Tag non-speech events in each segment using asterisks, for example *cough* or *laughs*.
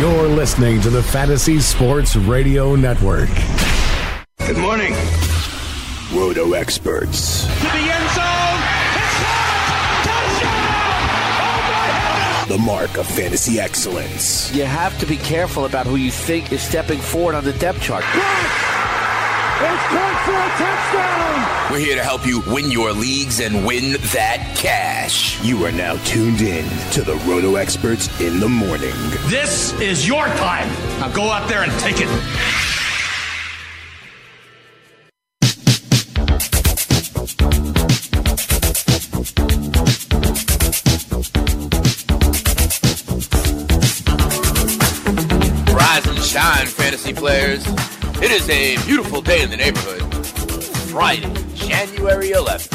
You're listening to the Fantasy Sports Radio Network. Good morning. Roto experts. To the end zone. It's Touchdown! Oh my! The mark of fantasy excellence. You have to be careful about who you think is stepping forward on the depth chart. It's caught for a touchdown! We're here to help you win your leagues and win that cash. You are now tuned in to the Roto experts in the morning. This is your time. Now go out there and take it. Rise and shine, fantasy players. It is a beautiful day in the neighborhood. Friday, January 11th.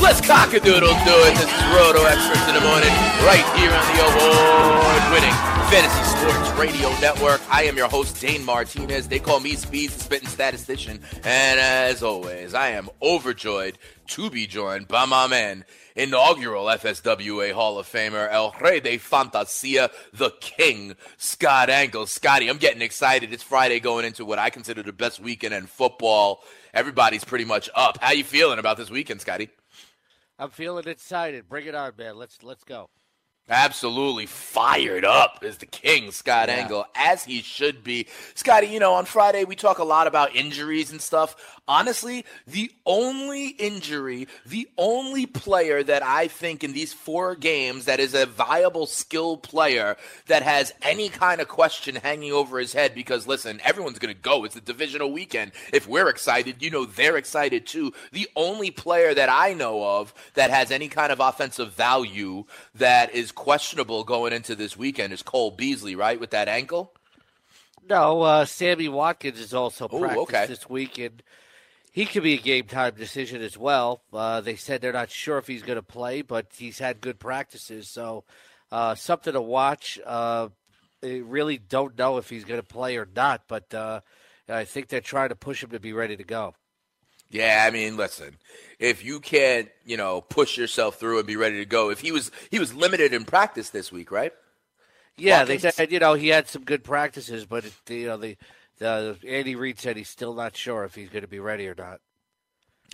Let's cock-a-doodle do it. This is Roto Experts in the morning, right here on the award-winning Fantasy Sports Radio Network. I am your host, Dane Martinez. They call me Speed, the spitting statistician. And as always, I am overjoyed to be joined by my man, inaugural FSWA Hall of Famer, El Rey de Fantasia, the King, Scott Engel. Scotty, I'm getting excited. It's Friday going into what I consider the best weekend in football. Everybody's pretty much up. How you feeling about this weekend, Scotty? I'm feeling excited. Bring it on, man. Let's let's go. Absolutely fired up is the king, Scott Yeah. Engel, as he should be. Scotty, you know, on Friday we talk a lot about injuries and stuff. Honestly, the only injury, the only player that I think in these four games that is a viable skill player that has any kind of question hanging over his head because, listen, everyone's going to go. It's the divisional weekend. If we're excited, you know they're excited too. The only player that I know of that has any kind of offensive value that is questionable going into this weekend is Cole Beasley, right, with that ankle? No, uh, Sammy Watkins is also Ooh, practiced okay. this week, and he could be a game time decision as well. Uh, they said they're not sure if he's going to play, but he's had good practices, so uh, something to watch. Uh, they really don't know if he's going to play or not, but uh, I think they're trying to push him to be ready to go. Yeah, I mean, listen, if you can't, you know, push yourself through and be ready to go, if he was he was limited in practice this week, right? Yeah, they said you know he had some good practices, but it, you know the the Andy Reid said he's still not sure if he's going to be ready or not.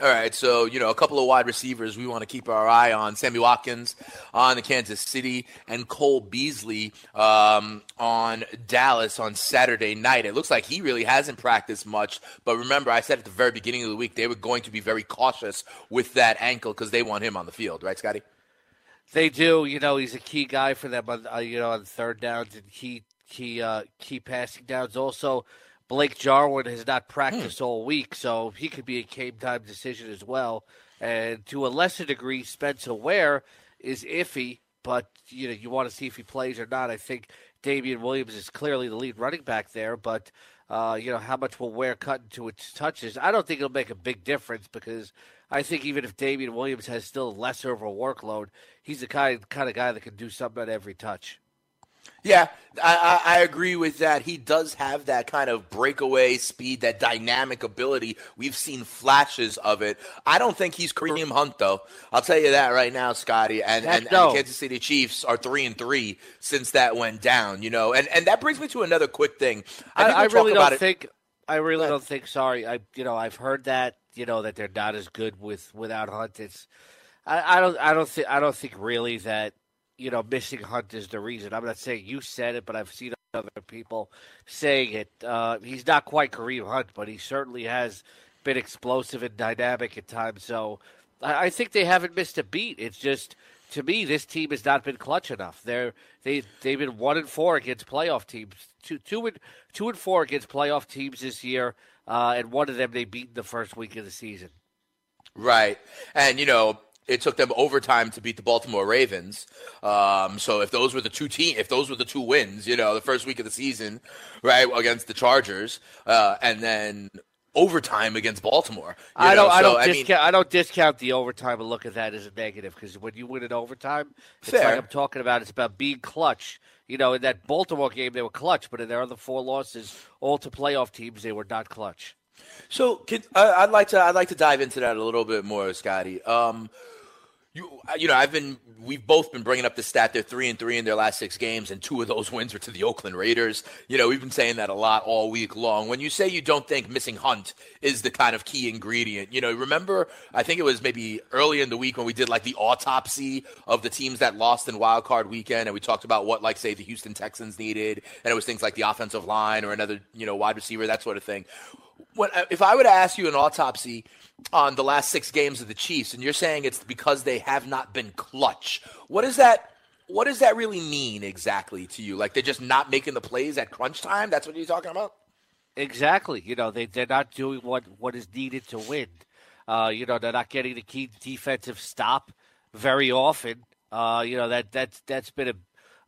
All right, so you know a couple of wide receivers we want to keep our eye on: Sammy Watkins on the Kansas City and Cole Beasley um, on Dallas on Saturday night. It looks like he really hasn't practiced much, but remember, I said at the very beginning of the week they were going to be very cautious with that ankle because they want him on the field, right, Scotty? They do, you know, he's a key guy for them on uh, you know on third downs and key key uh, key passing downs. Also, Blake Jarwin has not practiced all week, so he could be a game time decision as well. And to a lesser degree, Spencer Ware is iffy, but you know you want to see if he plays or not. I think Damian Williams is clearly the lead running back there, but uh, you know how much will Ware cut into its touches? I don't think it'll make a big difference because I think even if Damian Williams has still lesser of a workload, he's the kind kind of guy that can do something at every touch. Yeah, I, I, I agree with that. He does have that kind of breakaway speed, that dynamic ability. We've seen flashes of it. I don't think he's Kareem Hunt, though. I'll tell you that right now, Scotty. And, and, and the Kansas City Chiefs are three and three since that went down. You know, and and that brings me to another quick thing. I, think I really don't it- think. I really don't think. Sorry, I you know I've heard that you know that they're not as good with without Hunt. It's I, I don't I don't think I don't think really that you know missing Hunt is the reason. I'm not saying you said it, but I've seen other people saying it. Uh, he's not quite Kareem Hunt, but he certainly has been explosive and dynamic at times. So I, I think they haven't missed a beat. It's just to me, this team has not been clutch enough. They're they they've been one and four against playoff teams, two two and two and four against playoff teams this year, uh, and one of them they beat in the first week of the season. Right, and you know it took them overtime to beat the Baltimore Ravens. Um, so if those were the two team, if those were the two wins, you know, the first week of the season, right, against the Chargers, uh, and then overtime against Baltimore. I don't. Know? I don't so, discount. mean, I don't discount the overtime and look at that as a negative because when you win in overtime, it's Fair. like I'm talking about. It's about being clutch. You know, in that Baltimore game, they were clutch, but in their other four losses, all to playoff teams, they were not clutch. So, uh, I'd like to I'd like to dive into that a little bit more, Scotty. Um, you uh, you know, I've been we've both been bringing up the stat they're three and three in their last six games, and two of those *laughs* wins are to the Oakland Raiders. You know, we've been saying that a lot all week long. When you say you don't think missing Hunt is the kind of key ingredient, you know, remember I think it was maybe early in the week when we did like the autopsy of the teams that lost in Wild Card Weekend, and we talked about what like say the Houston Texans needed, and it was things like the offensive line or another you know wide receiver that sort of thing. When, uh, if I were to ask you an autopsy on the last six games of the Chiefs, and you're saying it's because they have not been clutch, what does that what does that really mean exactly to you? Like they're just not making the plays at crunch time? That's what you're talking about? Exactly. You know, they they're not doing what what is needed to win. Uh, you know, they're not getting the key defensive stop very often. Uh, you know that that's that's been a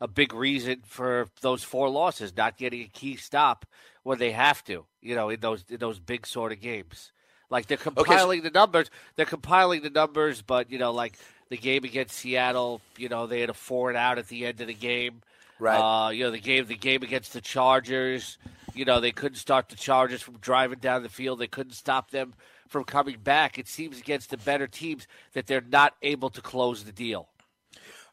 a big reason for those four losses, not getting a key stop when they have to. You know, in those in those big sort of games. Like they're compiling the numbers. They're compiling the numbers, but you know, like the game against Seattle, you know, they had a four and out at the end of the game. Right. Uh, you know, the game the game against the Chargers, you know, they couldn't start the Chargers from driving down the field. They couldn't stop them from coming back. It seems against the better teams that they're not able to close the deal.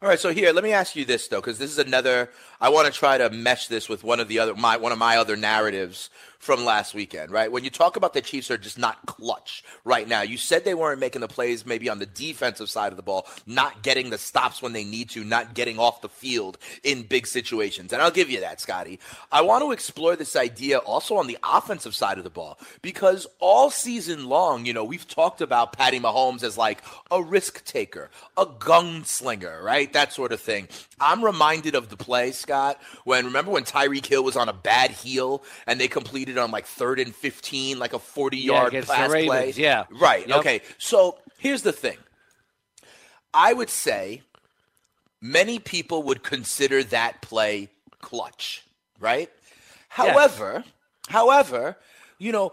All right, so here, let me ask you this though, because this is another. I want to try to mesh this with one of the other my one of my other narratives from last weekend, right? When you talk about the Chiefs are just not clutch right now. You said they weren't making the plays maybe on the defensive side of the ball, not getting the stops when they need to, not getting off the field in big situations. And I'll give you that, Scotty. I want to explore this idea also on the offensive side of the ball because all season long, you know, we've talked about Patty Mahomes as like a risk taker, a gunslinger, right? That sort of thing. I'm reminded of the play, Scott, when remember when Tyreek Hill was on a bad heel and they completed on like third and 15, like a 40 yard the pass play? Yeah. Right. Yep. Okay. So here's the thing. I would say many people would consider that play clutch, right? However, however, you know,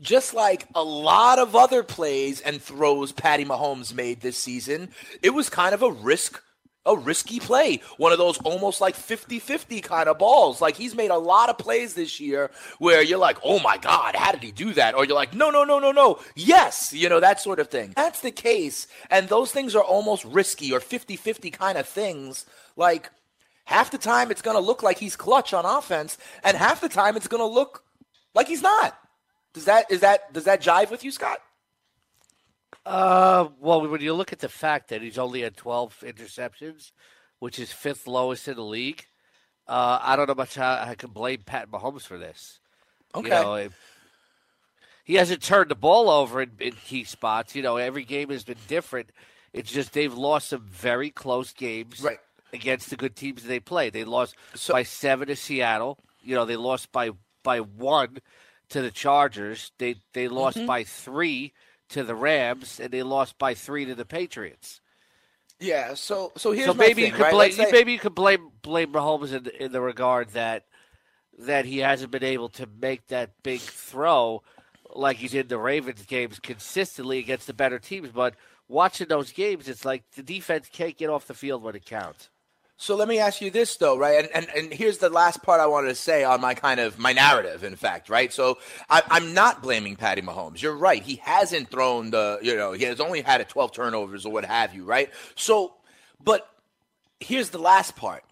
just like a lot of other plays and throws Patty Mahomes made this season, it was kind of a risk a risky play. One of those almost like 50-50 kind of balls. Like he's made a lot of plays this year where you're like, "Oh my god, how did he do that?" Or you're like, "No, no, no, no, no. Yes." You know, that sort of thing. That's the case, and those things are almost risky or 50-50 kind of things. Like half the time it's going to look like he's clutch on offense and half the time it's going to look like he's not. Does that is that does that jive with you, Scott? Uh, well, when you look at the fact that he's only had 12 interceptions, which is fifth lowest in the league, uh, I don't know much how I can blame Pat Mahomes for this. Okay. You know, he hasn't turned the ball over in, in key spots. You know, every game has been different. It's just they've lost some very close games Right. against the good teams they play. They lost So- by seven to Seattle. You know, they lost by by one to the Chargers. They they lost Mm-hmm. by three to the Rams, and they lost by three to the Patriots. Yeah, so so here's so maybe thing, you could right? blame say- maybe you could blame blame Mahomes in, in the regard that that he hasn't been able to make that big throw like he did in the Ravens games consistently against the better teams. But watching those games, it's like the defense can't get off the field when it counts. So let me ask you this though, right? And, and and here's the last part I wanted to say on my kind of my narrative, in fact, right? So I, I'm not blaming Patty Mahomes. You're right. He hasn't thrown the, you know, he has only had a 12 turnovers or what have you, right? So, but here's the last part.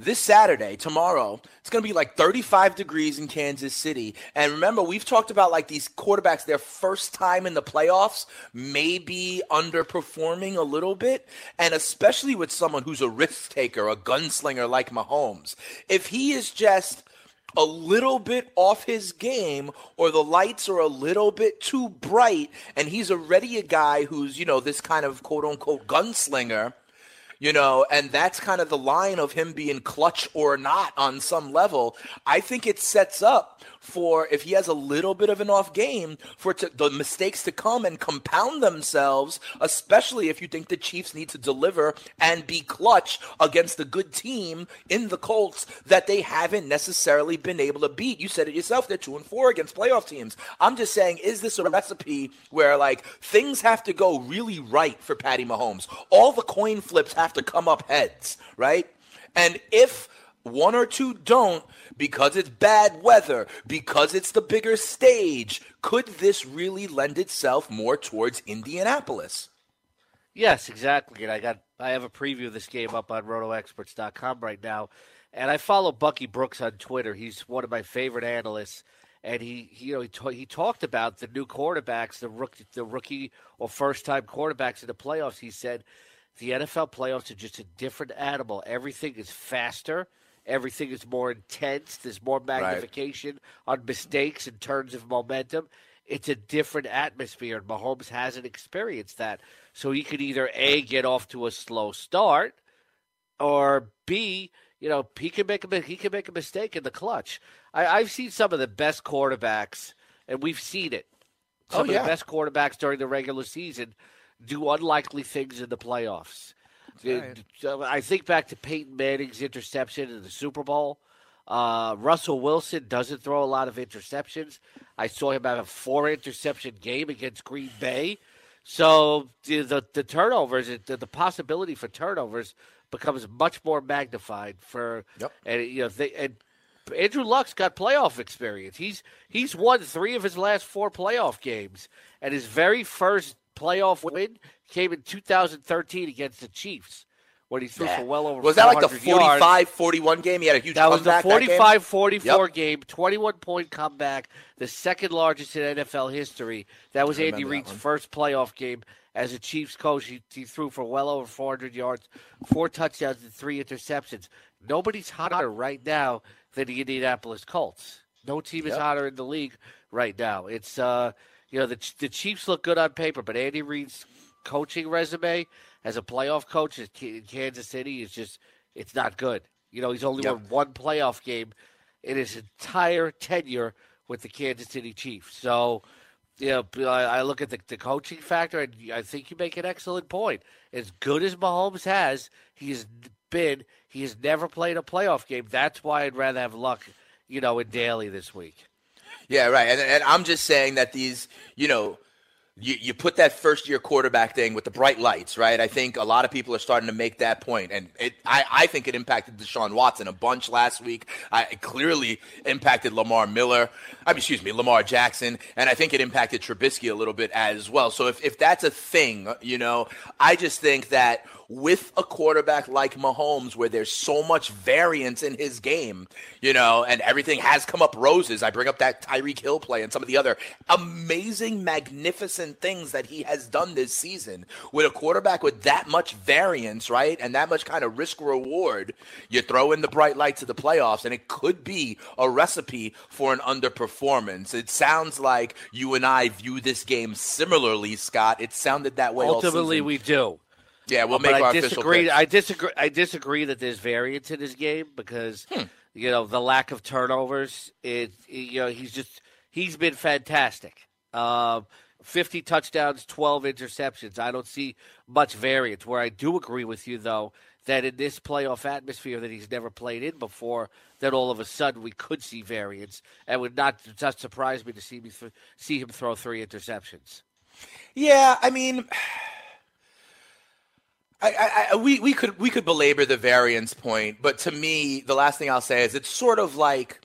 This Saturday, tomorrow, it's going to be like 35 degrees in Kansas City. And remember, we've talked about like these quarterbacks, their first time in the playoffs, may be underperforming a little bit. And especially with someone who's a risk taker, a gunslinger like Mahomes. If he is just a little bit off his game or the lights are a little bit too bright and he's already a guy who's, you know, this kind of quote unquote gunslinger, you know, and that's kind of the line of him being clutch or not on some level. I think it sets up for if he has a little bit of an off game for to, the mistakes to come and compound themselves, especially if you think the Chiefs need to deliver and be clutch against a good team in the Colts that they haven't necessarily been able to beat. You said it yourself; they're two and four against playoff teams. I'm just saying, is this a recipe where like things have to go really right for Patty Mahomes? All the coin flips have to come up heads, right? And if one or two don't because it's bad weather, because it's the bigger stage. Could this really lend itself more towards Indianapolis? Yes, exactly. And I got I have a preview of this game up on rotoexperts.com right now. And I follow Bucky Brooks on Twitter. He's one of my favorite analysts. And he, he you know, he, ta- he talked about the new quarterbacks, the rookie, the rookie or first time quarterbacks in the playoffs. He said the NFL playoffs are just a different animal. Everything is faster. Everything is more intense. There's more magnification right. on mistakes and turns of momentum. It's a different atmosphere, and Mahomes hasn't experienced that. So he could either A, get off to a slow start, or B, you know, he can make a he can make a mistake in the clutch. I, I've seen some of the best quarterbacks, and we've seen it. Oh, some oh, yeah. of the best quarterbacks during the regular season do unlikely things in the playoffs. Right. I think back to Peyton Manning's interception in the Super Bowl. Uh, Russell Wilson doesn't throw a lot of interceptions. I saw him have a four interception game against Green Bay. So the the, turnovers, the, the possibility for turnovers becomes much more magnified for yep. and you know they and Andrew Luck's got playoff experience. He's he's won three of his last four playoff games, and his very first playoff win came in 2013 against the Chiefs when he threw yeah. for well over Was that like the 45 41 game? He had a huge That was the 45 44 yep. game, 21 point comeback, the second largest in NFL history. That was Andy Reid's first playoff game as a Chiefs coach. He, he threw for well over 400 yards, four touchdowns, and three interceptions. Nobody's hotter right now than the Indianapolis Colts. No team is yep. hotter in the league right now. It's uh, you know the the Chiefs look good on paper, but Andy Reid's coaching resume as a playoff coach in Kansas City is just it's not good. You know, he's only yep. won one playoff game in his entire tenure with the Kansas City Chiefs. So, you know, I look at the, the coaching factor, and I think you make an excellent point. As good as Mahomes has, he's been, he has never played a playoff game. That's why I'd rather have luck, you know, in Daly this week. Yeah, right. And, and I'm just saying that these, you know, you, you put that first year quarterback thing with the bright lights, right? I think a lot of people are starting to make that point, and it, I, I think it impacted Deshaun Watson a bunch last week. I, it clearly impacted Lamar Miller. I mean, excuse me, Lamar Jackson, and I think it impacted Trubisky a little bit as well. So if if that's a thing, you know, I just think that with a quarterback like Mahomes, where there's so much variance in his game, you know, and everything has come up roses. I bring up that Tyreek Hill play and some of the other amazing, magnificent things that he has done this season. With a quarterback with that much variance, right, and that much kind of risk reward, you throw in the bright lights of the playoffs, and it could be a recipe for an underperformance. It sounds like you and I view this game similarly, Scott. It sounded that way. Ultimately, we do. Yeah, we'll make but our I disagree. I disagree. I disagree that there's variance in his game because hmm. you know the lack of turnovers. It, you know he's just he's been fantastic. Uh, Fifty touchdowns, twelve interceptions. I don't see much variance. Where I do agree with you though that in this playoff atmosphere that he's never played in before, that all of a sudden we could see variance, and would not just surprise me to see me th- see him throw three interceptions. Yeah, I mean. I, I, we we could we could belabor the variance point, but to me, the last thing I'll say is it's sort of like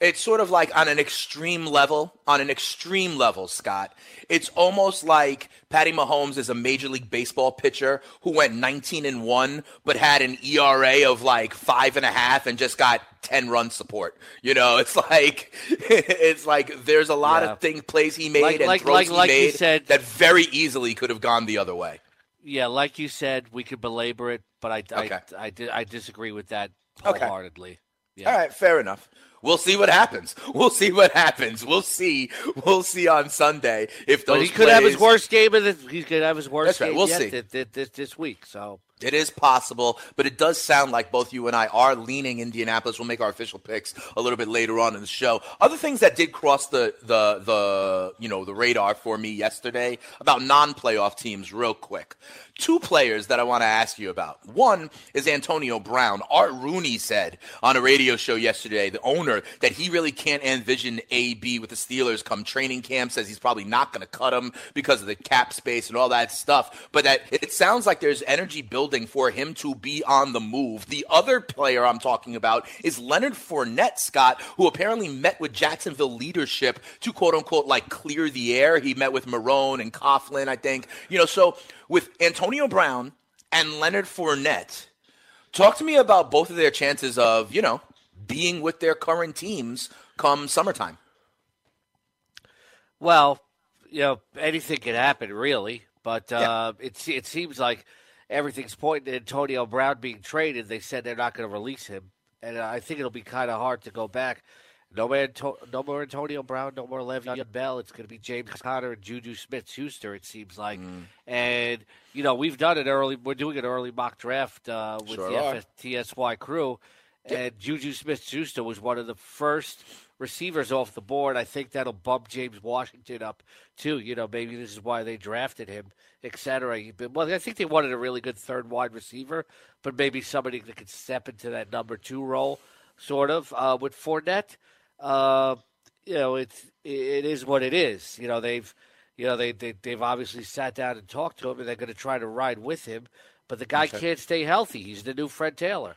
it's sort of like on an extreme level, on an extreme level, Scott. It's almost like Patty Mahomes is a Major League Baseball pitcher who went 19 and one, but had an ERA of like five and a half and just got 10 run support. You know, it's like *laughs* it's like there's a lot yeah. of thing plays he made like, and like, throws like, he like made said, that very easily could have gone the other way. Yeah, like you said, we could belabor it, but I, okay. I, I, I, disagree with that wholeheartedly. Okay. Yeah. All right, fair enough. We'll see what happens. We'll see what happens. We'll see. We'll see on Sunday if those. But he could have his worst game of the. He could have his worst That's right. game We'll see. thi- thi- This, this week. So It is possible, but it does sound like both you and I are leaning Indianapolis. We'll make our official picks a little bit later on in the show. Other things that did cross the the the you know the radar for me yesterday about non-playoff teams, real quick. Two players that I want to ask you about. One is Antonio Brown. Art Rooney said on a radio show yesterday, the owner, that he really can't envision AB with the Steelers come training camp. Says he's probably not going to cut him because of the cap space and all that stuff. But that it sounds like there's energy building for him to be on the move. The other player I'm talking about is Leonard Fournette, Scott, who apparently met with Jacksonville leadership to quote unquote like clear the air. He met with Marrone and Coughlin, I think. You know, so with Antonio Brown and Leonard Fournette, talk to me about both of their chances of, you know, being with their current teams come summertime. Well, you know, anything can happen, really. But uh, it it seems like everything's pointing to Antonio Brown being traded. They said they're not going to release him, and I think it'll be kind of hard to go back. No more, Anto- no more Antonio Brown, no more Le'Veon Bell. It's going to be James Conner and Juju Smith-Schuster. It seems like, Mm. and you know we've done it early. We're doing an early mock draft uh, with Sure the are. FNTSY crew, and Juju Smith-Schuster was one of the first receivers off the board. I think that'll bump James Washington up too. You know, maybe this is why they drafted him, et cetera. Well, I think they wanted a really good third wide receiver, but maybe somebody that could step into that number two role, sort of. Uh, with Fournette, uh, you know, it's it is what it is. You know, they've you know they, they they've obviously sat down and talked to him, and they're going to try to ride with him. But the guy can't stay healthy. He's the new Fred Taylor.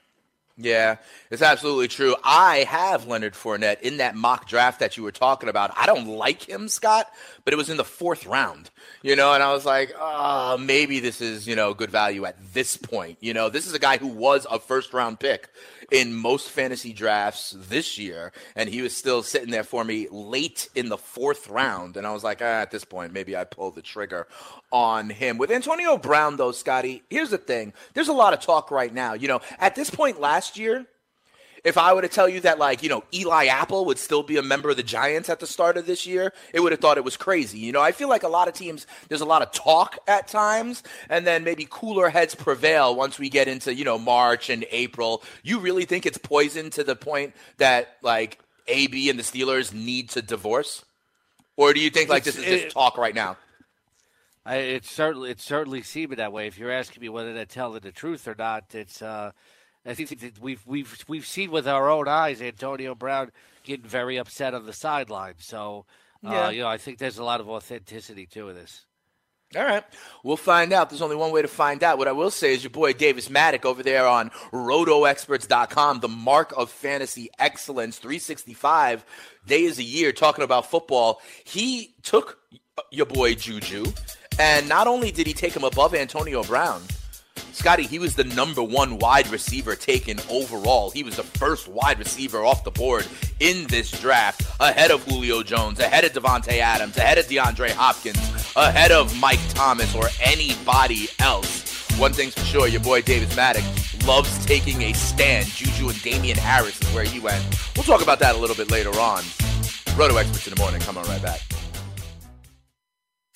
Yeah, it's absolutely true. I have Leonard Fournette in that mock draft that you were talking about. I don't like him, Scott, but it was in the fourth round, you know, and I was like, oh, maybe this is, you know, good value at this point. You know, this is a guy who was a first round pick in most fantasy drafts this year, and he was still sitting there for me late in the fourth round. And I was like, ah, at this point, maybe I pull the trigger on him. With Antonio Brown, though, Scotty, here's the thing there's a lot of talk right now. You know, at this point last year, if I were to tell you that, like, you know, Eli Apple would still be a member of the Giants at the start of this year, it would have thought it was crazy. You know, I feel like a lot of teams, there's a lot of talk at times, and then maybe cooler heads prevail once we get into, you know, March and April. You really think it's poison to the point that, like, AB and the Steelers need to divorce? Or do you think, like, this is It's- just talk right now? I, it's certainly it's certainly seeming that way. If you're asking me whether they're telling the truth or not, it's uh, I think that we've we've we've seen with our own eyes Antonio Brown getting very upset on the sideline. So uh, Yeah. you know, I think there's a lot of authenticity to this. All right. We'll find out. There's only one way to find out. What I will say is your boy Davis Mattek over there on rotoexperts.com, the mark of fantasy excellence, 365 days a year talking about football. He took your boy Juju, and not only did he take him above Antonio Brown, Scotty, he was the number one wide receiver taken overall. He was the first wide receiver off the board in this draft, ahead of Julio Jones, ahead of Davante Adams, ahead of DeAndre Hopkins, ahead of Mike Thomas or anybody else. One thing's for sure, your boy Davis Mattek loves taking a stand. Juju and Damien Harris is where he went. We'll talk about that a little bit later on. Roto Experts in the morning. Come on right back.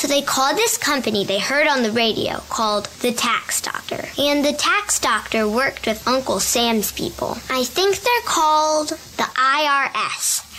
So they called this company they heard on the radio called the Tax Doctor. And the Tax Doctor worked with Uncle Sam's people. I think they're called the IRS.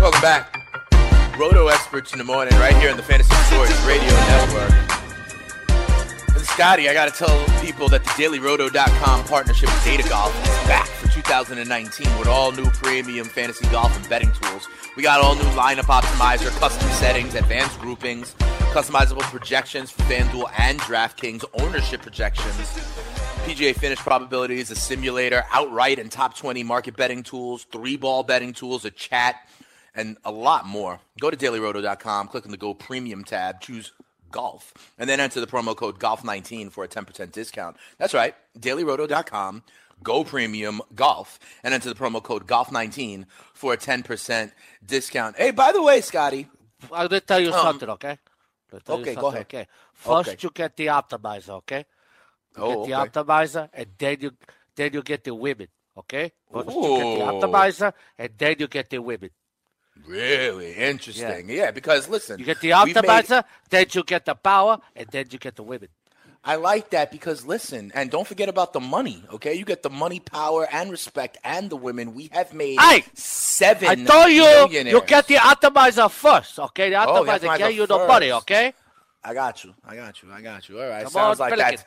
Welcome back. Roto experts in the morning, right here on the Fantasy Sports Radio Network. And Scotty, I got to tell people that the DailyRoto.com partnership with Data Golf is back for 2019 with all new premium fantasy golf and betting tools. We got all new lineup optimizer, custom settings, advanced groupings, customizable projections for FanDuel and DraftKings, ownership projections. PGA finish probabilities, a simulator, outright and top 20 market betting tools, three ball betting tools, a chat, and a lot more. Go to dailyroto.com, click on the Go Premium tab, choose golf, and then enter the promo code GOLF19 for a 10% discount. That's right, dailyroto.com, Go Premium Golf, and enter the promo code GOLF19 for a 10% discount. Hey, by the way, Scotty. I'm going to tell you Um, something, okay? I'll tell you okay, go ahead. Okay. First, Okay. you get the optimizer, okay? You Oh, get okay. the optimizer, and then you then you get the women, okay? First, you get the optimizer, and then you get the women. Really interesting. Yeah, because listen, You get the we've made- optimizer, then you get the power, and then you get the women. I like that because listen, and don't forget about the money. Okay, you get the money, power, and respect, and the women. We have made Hey! seven. I told you, you get the optimizer first, okay? The Oh, optimizer optimizer get you the money, okay? I got you. I got you. I got you. All right. Come sounds on, like that.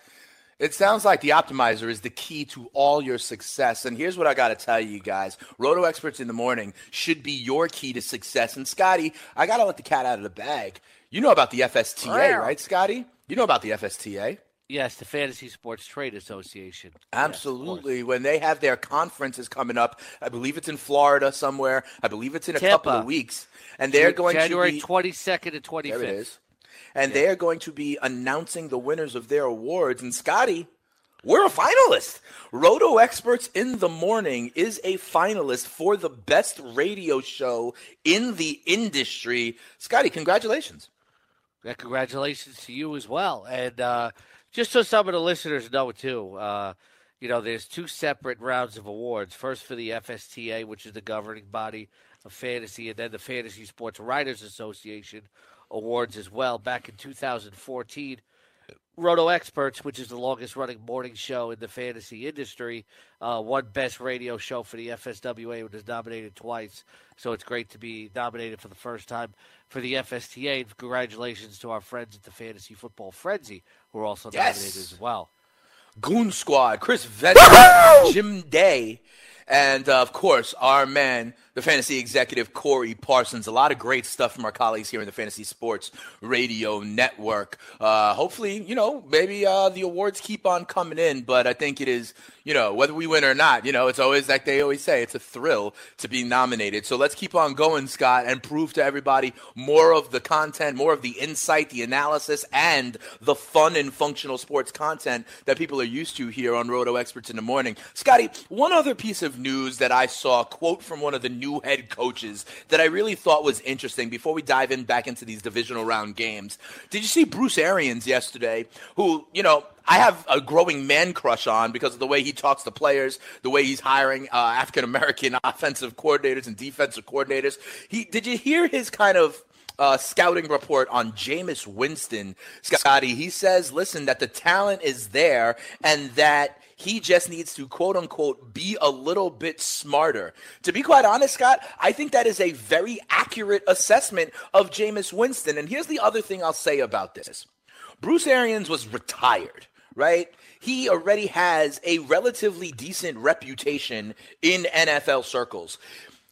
It sounds like the optimizer is the key to all your success. And here's what I got to tell you guys Roto Experts in the Morning should be your key to success. And Scotty, I got to let the cat out of the bag. You know about the FSTA, Wow. right, Scotty? You know about the FSTA. Yes, the Fantasy Sports Trade Association. Absolutely. when they have their conferences coming up, I believe it's in Florida somewhere. I believe it's in a couple of weeks. And they're going January to be 22nd and 25th. There it is. And they are going to be announcing the winners of their awards. And Scotty, we're a finalist. Roto Experts in the Morning is a finalist for the best radio show in the industry. Scotty, congratulations. Yeah, congratulations to you as well. And uh, just so some of the listeners know too, uh, you know, there's two separate rounds of awards. First for the FSTA, which is the governing body of fantasy, and then the Fantasy Sports Writers Association awards as well. Back in 2014, Roto Experts, which is the longest running morning show in the fantasy industry, uh, won Best Radio Show for the FSWA, which is nominated twice. So it's great to be nominated for the first time for the FSTA. And congratulations to our friends at the Fantasy Football Frenzy, who are also Yes. nominated as well. Goon Squad, Chris Venn, Jim Day, and uh, of course, our man, the fantasy executive, Corey Parsons. A lot of great stuff from our colleagues here in the Fantasy Sports Radio Network. Uh, hopefully, you know, maybe uh, the awards keep on coming in, but I think it is, you know, whether we win or not, you know, it's always like they always say, it's a thrill to be nominated. So let's keep on going, Scott, and prove to everybody more of the content, more of the insight, the analysis, and the fun and functional sports content that people are used to here on Roto Experts in the Morning. Scotty, one other piece of news that I saw, a quote from one of the new head coaches that I really thought was interesting before we dive in back into these divisional round games. Did you see Bruce Arians yesterday, who, you know, I have a growing man crush on because of the way he talks to players, the way he's hiring uh, African American *laughs* offensive coordinators and defensive coordinators. He did you hear his kind of uh, scouting report on Jameis Winston, Scotty? He says, "Listen, that the talent is there, and that." He just needs to quote unquote be a little bit smarter. To be quite honest, Scott, I think that is a very accurate assessment of Jameis Winston. And here's the other thing I'll say about this. Bruce Arians was retired right? He already has a relatively decent reputation in NFL circles.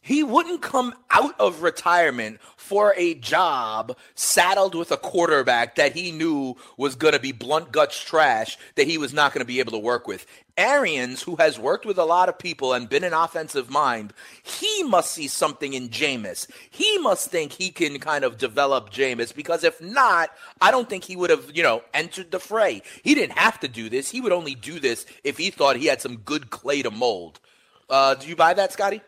He wouldn't come out of retirement for a job saddled with a quarterback that he knew was going to be blunt guts trash that he was not going to be able to work with. Arians, who has worked with a lot of people and been an offensive mind, he must see something in Jameis. He must think he can kind of develop Jameis because if not, I don't think he would have, you know, entered the fray. He didn't have to do this. He would only do this if he thought he had some good clay to mold. Uh, do you buy that, Scotty?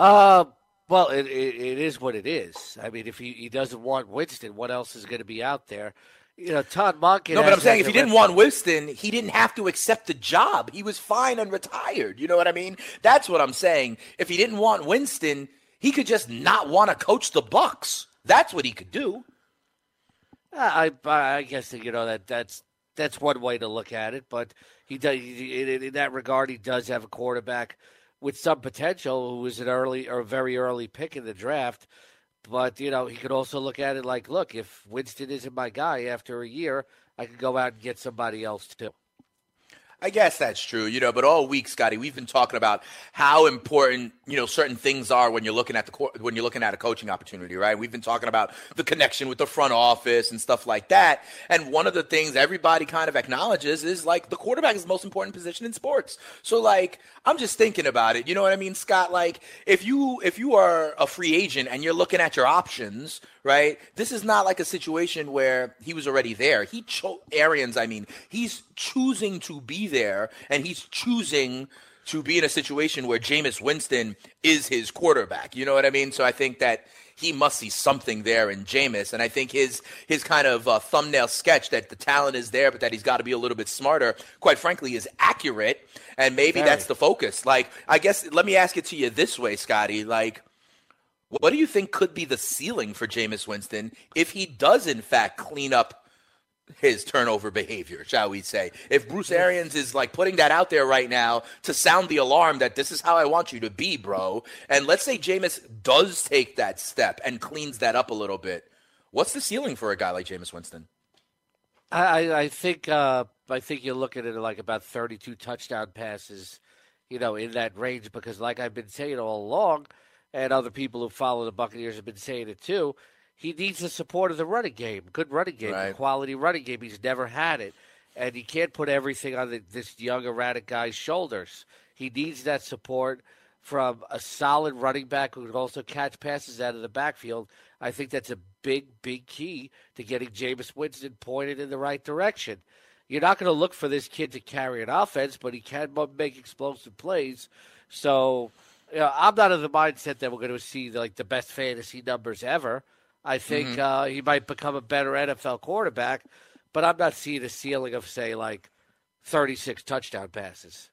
Uh, well, it, it, it is what it is. I mean, if he, he doesn't want Winston, what else is going to be out there? You know, Todd Monken. No, but I'm saying if he didn't want Winston, he didn't have to accept the job. He was fine and retired. You know what I mean? That's what I'm saying. If he didn't want Winston, he could just not want to coach the Bucs. That's what he could do. I, I guess you know that that's that's one way to look at it, but he does in, in that regard. He does have a quarterback with some potential who was an early or very early pick in the draft. But, you know, he could also look at it like, look, if Winston isn't my guy after a year, I could go out and get somebody else too. I guess that's true, you know. But all week, Scotty, we've been talking about how important you know certain things are when you're looking at the when you're looking at a coaching opportunity, right? We've been talking about the connection with the front office and stuff like that. And one of the things everybody kind of acknowledges is like the quarterback is the most important position in sports. So like I'm just thinking about it, you know what I mean, Scott? Like if you if you are a free agent and you're looking at your options, right? This is not like a situation where he was already there. He chose Arians, I mean, he's choosing to be there and he's choosing to be in a situation where Jameis Winston is his quarterback. You know what I mean? So I think that he must see something there in Jameis. And I think his his kind of uh, thumbnail sketch that the talent is there, but that he's got to be a little bit smarter, quite frankly, is accurate. And maybe Very. that's the focus. Like, I guess, let me ask it to you this way, Scotty. Like, what do you think could be the ceiling for Jameis Winston if he does, in fact, clean up his turnover behavior, shall we say? If Bruce Arians is like putting that out there right now to sound the alarm that this is how I want you to be, bro, and let's say Jameis does take that step and cleans that up a little bit, what's the ceiling for a guy like Jameis Winston? I, I think uh, I think you look at it like about 32 touchdown passes, you know, in that range because, like I've been saying all along – and other people who follow the Buccaneers have been saying it too. He needs the support of the running game, good running game, right. quality running game. He's never had it, and he can't put everything on the, this young erratic guy's shoulders. He needs that support from a solid running back who can also catch passes out of the backfield. I think that's a big, big key to getting Jameis Winston pointed in the right direction. You're not going to look for this kid to carry an offense, but he can make explosive plays. So you know, I'm not of the mindset that we're going to see like the best fantasy numbers ever. I think mm-hmm. uh, he might become a better NFL quarterback, but I'm not seeing a ceiling of say like 36 touchdown passes.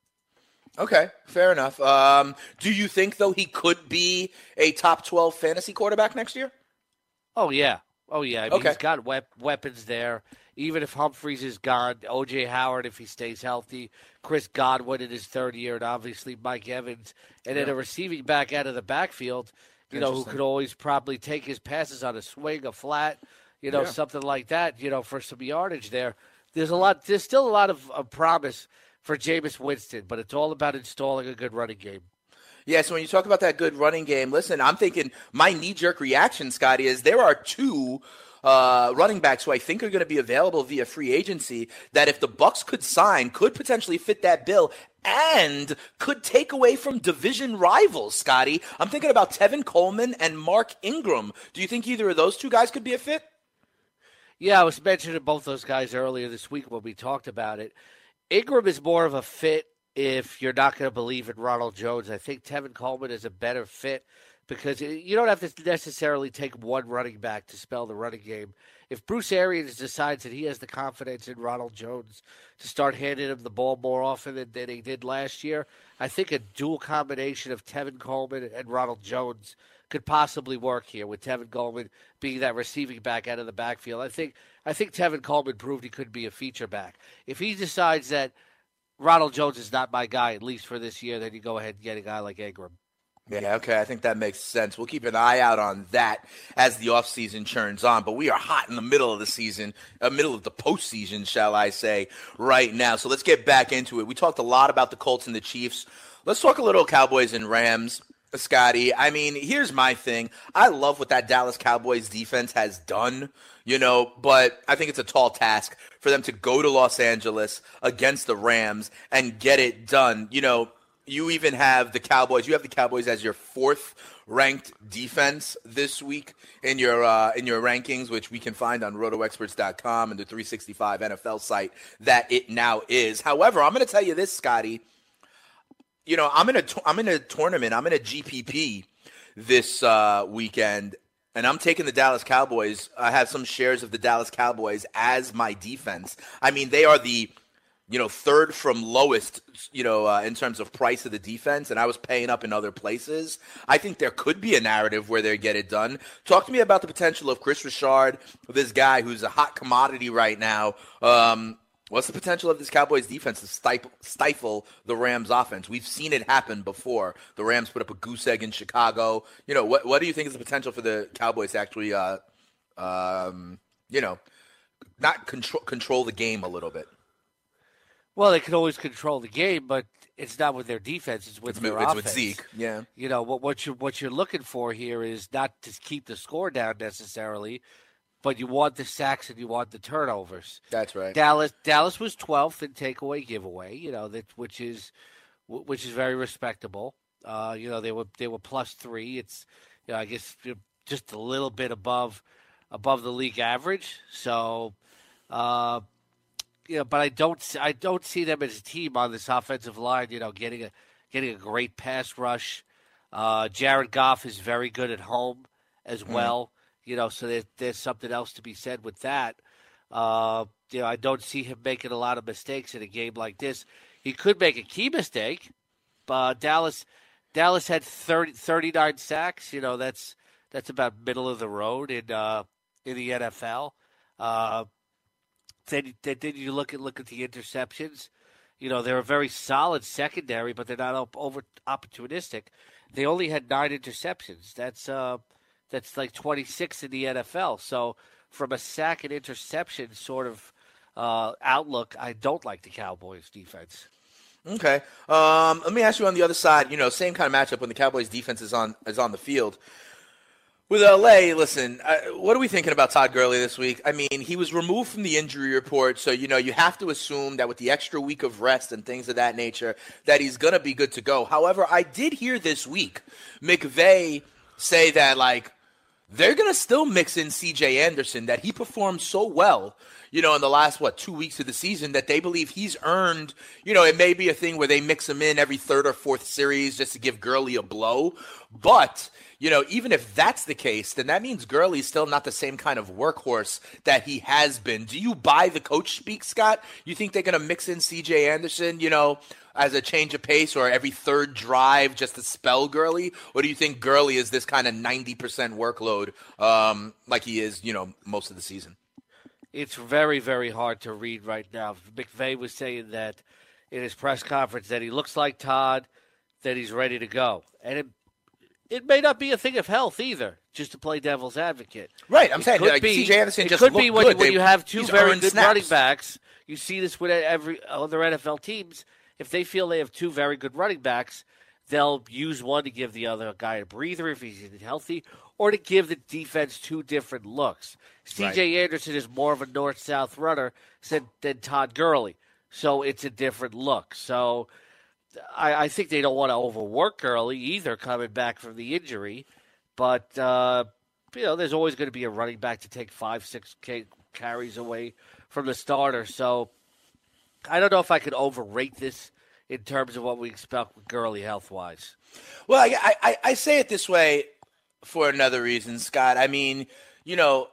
Okay, fair enough. Um, do you think though he could be a top 12 fantasy quarterback next year? Oh yeah, oh yeah. I mean, okay. he's got wep- weapons there even if Humphries is gone, OJ Howard if he stays healthy, Chris Godwin in his third year, and obviously Mike Evans, and yeah. then a receiving back out of the backfield, you know, who could always probably take his passes on a swing, a flat, you know, yeah. something like that, you know, for some yardage there. There's a lot. There's still a lot of, of promise for Jameis Winston, but it's all about installing a good running game. Yeah, so when you talk about that good running game, listen, I'm thinking my knee jerk reaction, Scotty, is there are two uh, running backs who I think are going to be available via free agency that if the Bucs could sign could potentially fit that bill and could take away from division rivals, Scotty. I'm thinking about Tevin Coleman and Mark Ingram. Do you think either of those two guys could be a fit? Yeah, I was mentioning both those guys earlier this week when we talked about it. Ingram is more of a fit if you're not going to believe in Ronald Jones. I think Tevin Coleman is a better fit because you don't have to necessarily take one running back to spell the running game. If Bruce Arians decides that he has the confidence in Ronald Jones to start handing him the ball more often than, than he did last year, I think a dual combination of Tevin Coleman and Ronald Jones could possibly work here with Tevin Coleman being that receiving back out of the backfield. I think I think Tevin Coleman proved he could be a feature back. If he decides that Ronald Jones is not my guy, at least for this year, then you go ahead and get a guy like Ingram. Yeah, okay. I think that makes sense. We'll keep an eye out on that as the offseason churns on. But we are hot in the middle of the season, uh, middle of the postseason, shall I say, right now. So let's get back into it. We talked a lot about the Colts and the Chiefs. Let's talk a little Cowboys and Rams. Scotty, I mean, here's my thing. I love what that Dallas Cowboys defense has done, you know, but I think it's a tall task for them to go to Los Angeles against the Rams and get it done. You know, you even have the Cowboys. You have the Cowboys as your fourth ranked defense this week in your uh, in your rankings, which we can find on RotoExperts.com and the 365 NFL site that it now is. However, I'm going to tell you this, Scotty. You know, I'm in a I'm in a tournament. I'm in a GPP this uh, weekend, and I'm taking the Dallas Cowboys. I have some shares of the Dallas Cowboys as my defense. I mean, they are the you know, third from lowest, you know, uh, in terms of price of the defense, and I was paying up in other places. I think there could be a narrative where they get it done. Talk to me about the potential of Kris Richard, this guy who's a hot commodity right now. Um, what's the potential of this Cowboys defense to stifle, stifle the Rams offense? We've seen it happen before. The Rams put up a goose egg in Chicago. You know, what what do you think is the potential for the Cowboys to actually, uh, um, you know, not control control the game a little bit? Well, they can always control the game, but it's not with their defense; it's with it's, their it's offense. with Zeke. Yeah, you know what what you what you're looking for here is not to keep the score down necessarily, but you want the sacks and you want the turnovers. That's right. Dallas Dallas was 12th in takeaway giveaway. You know that which is which is very respectable. Uh, you know they were they were plus three. It's you know I guess just a little bit above above the league average. So. Uh, you know, but I don't I don't see them as a team on this offensive line. You know, getting a getting a great pass rush. Uh, Jared Goff is very good at home as well. Mm. You know, so there, there's something else to be said with that. Uh, you know, I don't see him making a lot of mistakes in a game like this. He could make a key mistake, but Dallas Dallas had 30, 39 sacks. You know, that's that's about middle of the road in uh, in the NFL. Uh, then, then you look at look at the interceptions. You know, they're a very solid secondary, but they're not over opportunistic. They only had nine interceptions. That's uh, that's like 26 in the NFL. So from a sack and interception sort of uh, outlook, I don't like the Cowboys defense. Okay. Um, let me ask you on the other side. You know, same kind of matchup when the Cowboys defense is on is on the field. With LA, listen, uh, what are we thinking about Todd Gurley this week? I mean, he was removed from the injury report, so you know you have to assume that with the extra week of rest and things of that nature, that he's gonna be good to go. However, I did hear this week McVay say that like they're gonna still mix in C.J. Anderson, that he performed so well you know, in the last what two weeks of the season that they believe he's earned. You know, it may be a thing where they mix him in every third or fourth series just to give Gurley a blow, but you know, even if that's the case, then that means Gurley's still not the same kind of workhorse that he has been. Do you buy the coach speak, Scott? You think they're going to mix in C.J. Anderson, you know, as a change of pace or every third drive just to spell Gurley? Or do you think Gurley is this kind of 90% workload um, like he is, you know, most of the season? It's very, very hard to read right now. McVay was saying that in his press conference that he looks like Todd, that he's ready to go. And it it may not be a thing of health either, just to play devil's advocate. Right, I'm it saying could like, be, CJ Anderson it just could be when, good. when They, you have two very good snaps. running backs. You see this with every other NFL teams. If they feel they have two very good running backs, they'll use one to give the other guy a breather if he's healthy, or to give the defense two different looks. C.J. Right. Anderson is more of a north-south runner than, than Todd Gurley, so it's a different look. So. I, I think they don't want to overwork Gurley either, coming back from the injury. But uh, you know, there's always going to be a running back to take five, six carries away from the starter. So I don't know if I could overrate this in terms of what we expect with Gurley health wise. Well, I, I, I say it this way for another reason, Scott. I mean, you know,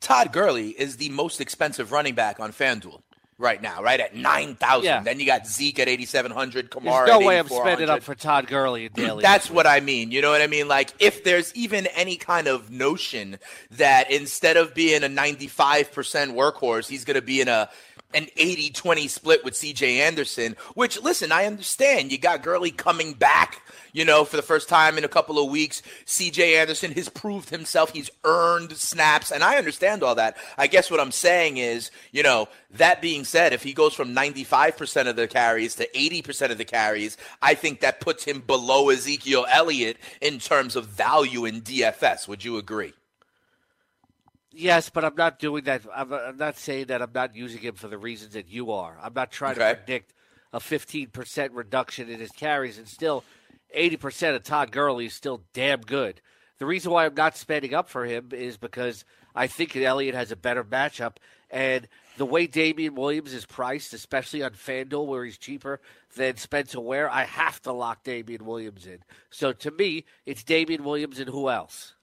Todd Gurley is the most expensive running back on FanDuel right now, right at nine thousand. Yeah. Then you got Zeke at eighty seven hundred. Kamara. There's no at way I'm spending up for Todd Gurley daily. That's what I mean. You know what I mean? Like if there's even any kind of notion that instead of being a ninety five percent workhorse, he's going to be in a an 80-20 split with CJ Anderson, which listen, I understand. You got Gurley coming back, you know, for the first time in a couple of weeks. CJ Anderson has proved himself. He's earned snaps, and I understand all that. I guess what I'm saying is, you know, that being said, if he goes from 95% of the carries to 80% of the carries, I think that puts him below Ezekiel Elliott in terms of value in DFS. Would you agree? Yes, but I'm not doing that. I'm, I'm, not saying that I'm not using him for the reasons that you are. I'm not trying okay. to predict a 15% reduction in his carries, and still 80% of Todd Gurley is still damn good. The reason why I'm not spending up for him is because I think Elliott has a better matchup, and the way Damien Williams is priced, especially on FanDuel where he's cheaper than Spencer Ware, I have to lock Damien Williams in. So to me, it's Damien Williams and who else?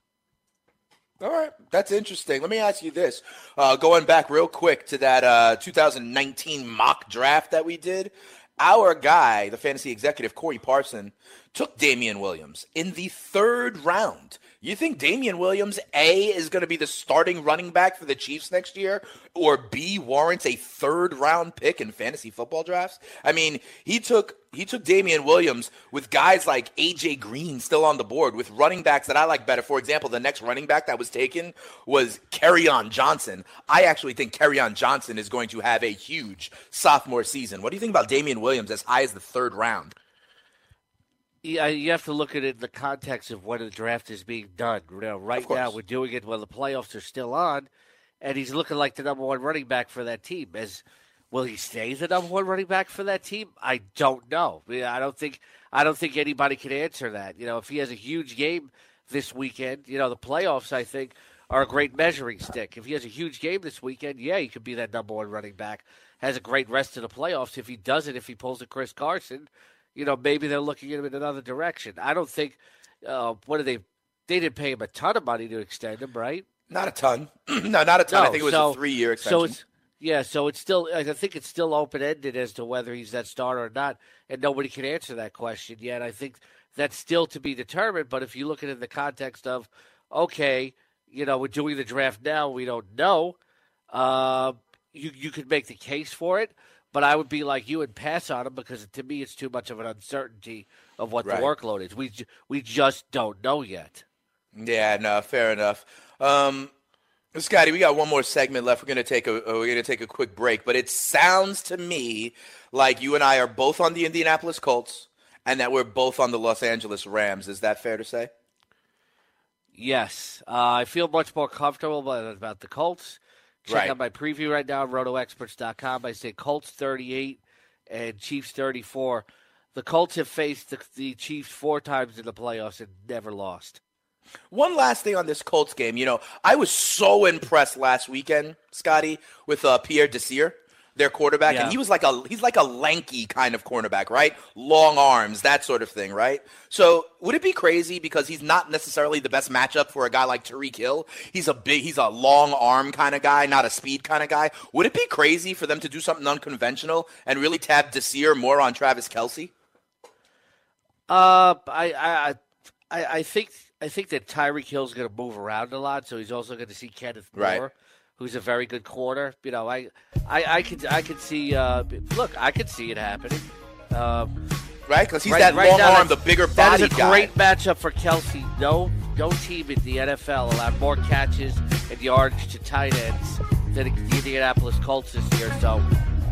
All right, that's interesting. Let me ask you this: uh, going back real quick to that uh, 2019 mock draft that we did, our guy, the fantasy executive Corey Parson, took Damien Williams in the third round. You think Damien Williams, A, is going to be the starting running back for the Chiefs next year, or B, warrants a third round pick in fantasy football drafts? I mean, he took he took Damien Williams with guys like AJ Green still on the board, with running backs that I like better. For example, the next running back that was taken was Kerryon Johnson. I actually think Kerryon Johnson is going to have a huge sophomore season. What do you think about Damien Williams as high as the third round? Yeah, you have to look at it in the context of when the draft is being done. You know, right now, we're doing it while the playoffs are still on, and he's looking like the number one running back for that team. As will he stay the number one running back for that team? I don't know. I don't think I don't think anybody can answer that. You know, if he has a huge game this weekend, you know, the playoffs, I think, are a great measuring stick. If he has a huge game this weekend, yeah, he could be that number one running back. Has a great rest of the playoffs. If he doesn't, if he pulls a Chris Carson you know, maybe they're looking at him in another direction. I don't think. Uh, what do they? They didn't pay him a ton of money to extend him, right? Not a ton. *clears throat* no, not a ton. No, I think it was so, a three-year extension. So it's yeah. So it's still. I think it's still open-ended as to whether he's that starter or not, and nobody can answer that question yet. I think that's still to be determined. But if you look at it in the context of, okay, you know, we're doing the draft now, we don't know. Uh, you you could make the case for it. But I would be like you and pass on him because to me it's too much of an uncertainty of what right. the workload is. We we just don't know yet. Yeah, no, fair enough. Um, Scotty, we got one more segment left. We're gonna take a uh, we're gonna take a quick break, but it sounds to me like you and I are both on the Indianapolis Colts and that we're both on the Los Angeles Rams. Is that fair to say? Yes, uh, I feel much more comfortable about, about the Colts. Check right. out my preview right now, rotoexperts.com. I say Colts 38 and Chiefs 34. The Colts have faced the, the Chiefs four times in the playoffs and never lost. One last thing on this Colts game. You know, I was so impressed last weekend, Scotty, with uh, Pierre Desir their quarterback, yeah. and he was like a he's like a lanky kind of cornerback, right? Long arms, that sort of thing, right? So would it be crazy because he's not necessarily the best matchup for a guy like Tyreek Hill? He's a big, he's a long arm kind of guy, not a speed kind of guy. Would it be crazy for them to do something unconventional and really tap Desir more on Travis Kelce? Uh, I I I, I think I think that Tyreek Hill's going to move around a lot, so he's also going to see Kenneth Moore. Right who's a very good corner. You know, I, I, I could, I could see. Uh, look, I could see it happening. Um, right, because he's right, that right long arm, the bigger body That is a guy. great matchup for Kelce. No, no team in the NFL allowed more catches and yards to tight ends than the Indianapolis Colts this year. So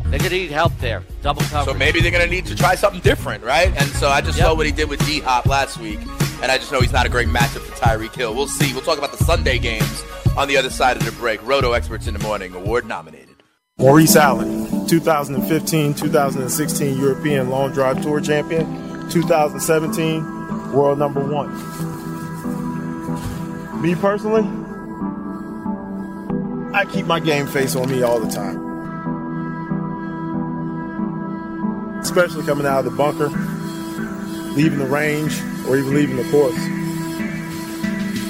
they're going to need help there. Double coverage. So maybe they're going to need to try something different, right? And so I just yep. saw what he did with D Hop last week, and I just know he's not a great matchup for Tyreek Hill. We'll see. We'll talk about the Sunday games on the other side of the break. Roto Experts in the Morning, award nominated. Maurice Allen, 2015 2016 European Long Drive Tour champion, 2017 world number one. Me personally, I keep my game face on me all the time. Especially coming out of the bunker, leaving the range, or even leaving the course.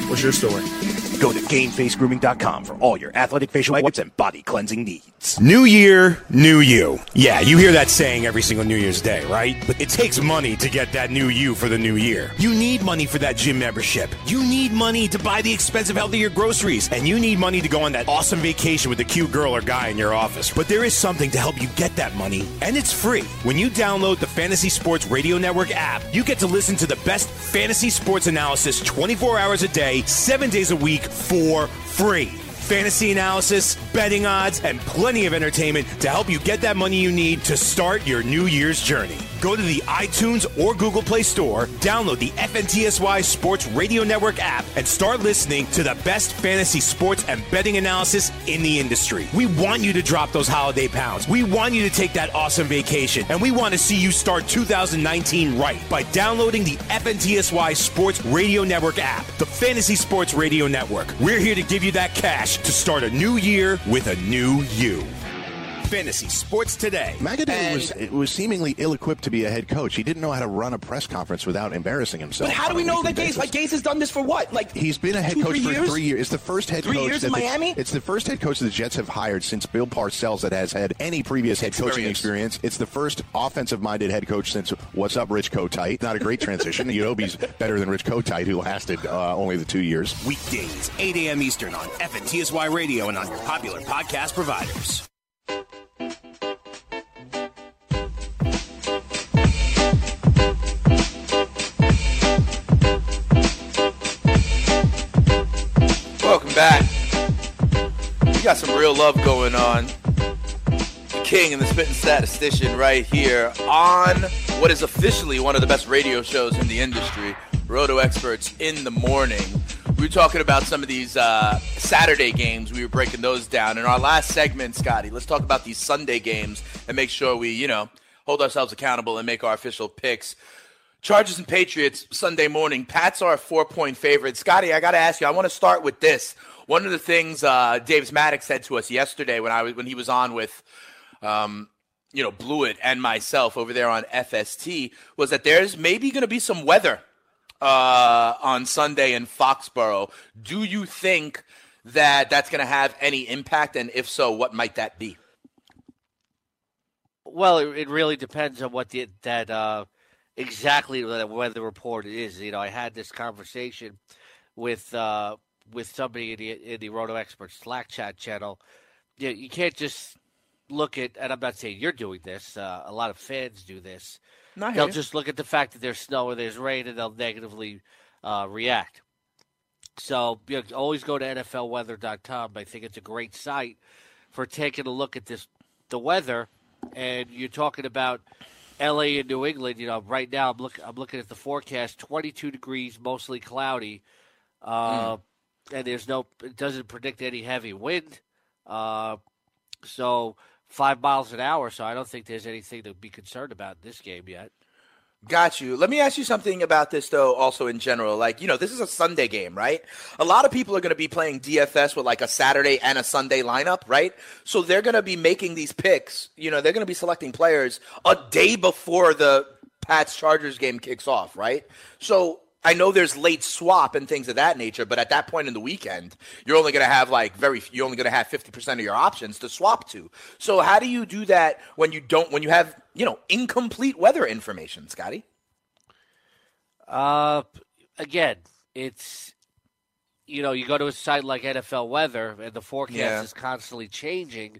What's your story? Go to GameFaceGrooming.com for all your athletic facial wipes and body cleansing needs. New year, new you. Yeah, you hear that saying every single New Year's Day, right? But it takes money to get that new you for the new year. You need money for that gym membership. You need money to buy the expensive, healthier groceries. And you need money to go on that awesome vacation with the cute girl or guy in your office. But there is something to help you get that money, and it's free. When you download the Fantasy Sports Radio Network app, you get to listen to the best fantasy sports analysis 24 hours a day, 7 days a week for free fantasy analysis, betting odds, and plenty of entertainment to help you get that money you need to start your New Year's journey. Go to the iTunes or Google Play Store, download the FNTSY Sports Radio Network app, and start listening to the best fantasy sports and betting analysis in the industry. We want you to drop those holiday pounds. We want you to take that awesome vacation, and we want to see you start 2019 right by downloading the FNTSY Sports Radio Network app, the Fantasy Sports Radio Network. We're here to give you that cash to start a new year with a new you. Fantasy Sports Today. McAdoo was was seemingly ill-equipped to be a head coach. He didn't know how to run a press conference without embarrassing himself. But how do we know that basis. Like Gase has done this for what? Like He's been a head two, coach three for years? three years. It's the first head Three coach years that in the- Miami? it's the first head coach that the Jets have hired since Bill Parcells that has had any previous head coaching Experience. experience. It's the first offensive-minded head coach since What's Up, Rich Kotite. Not a great transition. he's better than Rich Kotite, who lasted uh, only the two years. Weekdays, 8 a.m. Eastern on FNTSY Radio and on your popular podcast providers. Some real love going on. The king and the spitting statistician right here on what is officially one of the best radio shows in the industry, Roto Experts in the morning. We were talking about some of these uh, Saturday games. We were breaking those down. In our last segment, Scotty, let's talk about these Sunday games and make sure we, you know, hold ourselves accountable and make our official picks. Chargers and Patriots Sunday morning. Pats are a four point favorite. Scotty, I got to ask you. I want to start with this. One of the things uh, Davis Mattek said to us yesterday when I was when he was on with, um, you know, Blewett and myself over there on FST was that there's maybe going to be some weather uh, on Sunday in Foxborough. Do you think that that's going to have any impact, and if so, what might that be? Well, it, it really depends on what the, that uh, exactly the weather report is. You know, I had this conversation with uh, with somebody in the in the Roto Expert Slack chat channel. You, you can't just look at, and I'm not saying you're doing this. Uh, a lot of fans do this. No, I they'll just look at the fact that there's snow or there's rain, and they'll negatively uh, react. So you know, always go to NFLWeather.com. I think it's a great site for taking a look at this the weather. And you're talking about L.A. and New England. You know, right now I'm look I'm looking at the forecast: 22 degrees, mostly cloudy, uh, and there's no. It doesn't predict any heavy wind. Uh, so five miles an hour. So I don't think there's anything to be concerned about in this game yet. Got you. Let me ask you something about this, though, also in general. Like, you know, this is a Sunday game, right? A lot of people are going to be playing DFS with like a Saturday and a Sunday lineup, right? So they're going to be making these picks. You know, they're going to be selecting players a day before the Pats Chargers game kicks off, right? So I know there's late swap and things of that nature, but at that point in the weekend, you're only going to have like very, you're only going to have 50% of your options to swap to. So how do you do that when you don't, when you have, you know, incomplete weather information, Scotty? Uh, again, it's you know you go to a site like NFL Weather and the forecast Yeah. is constantly changing,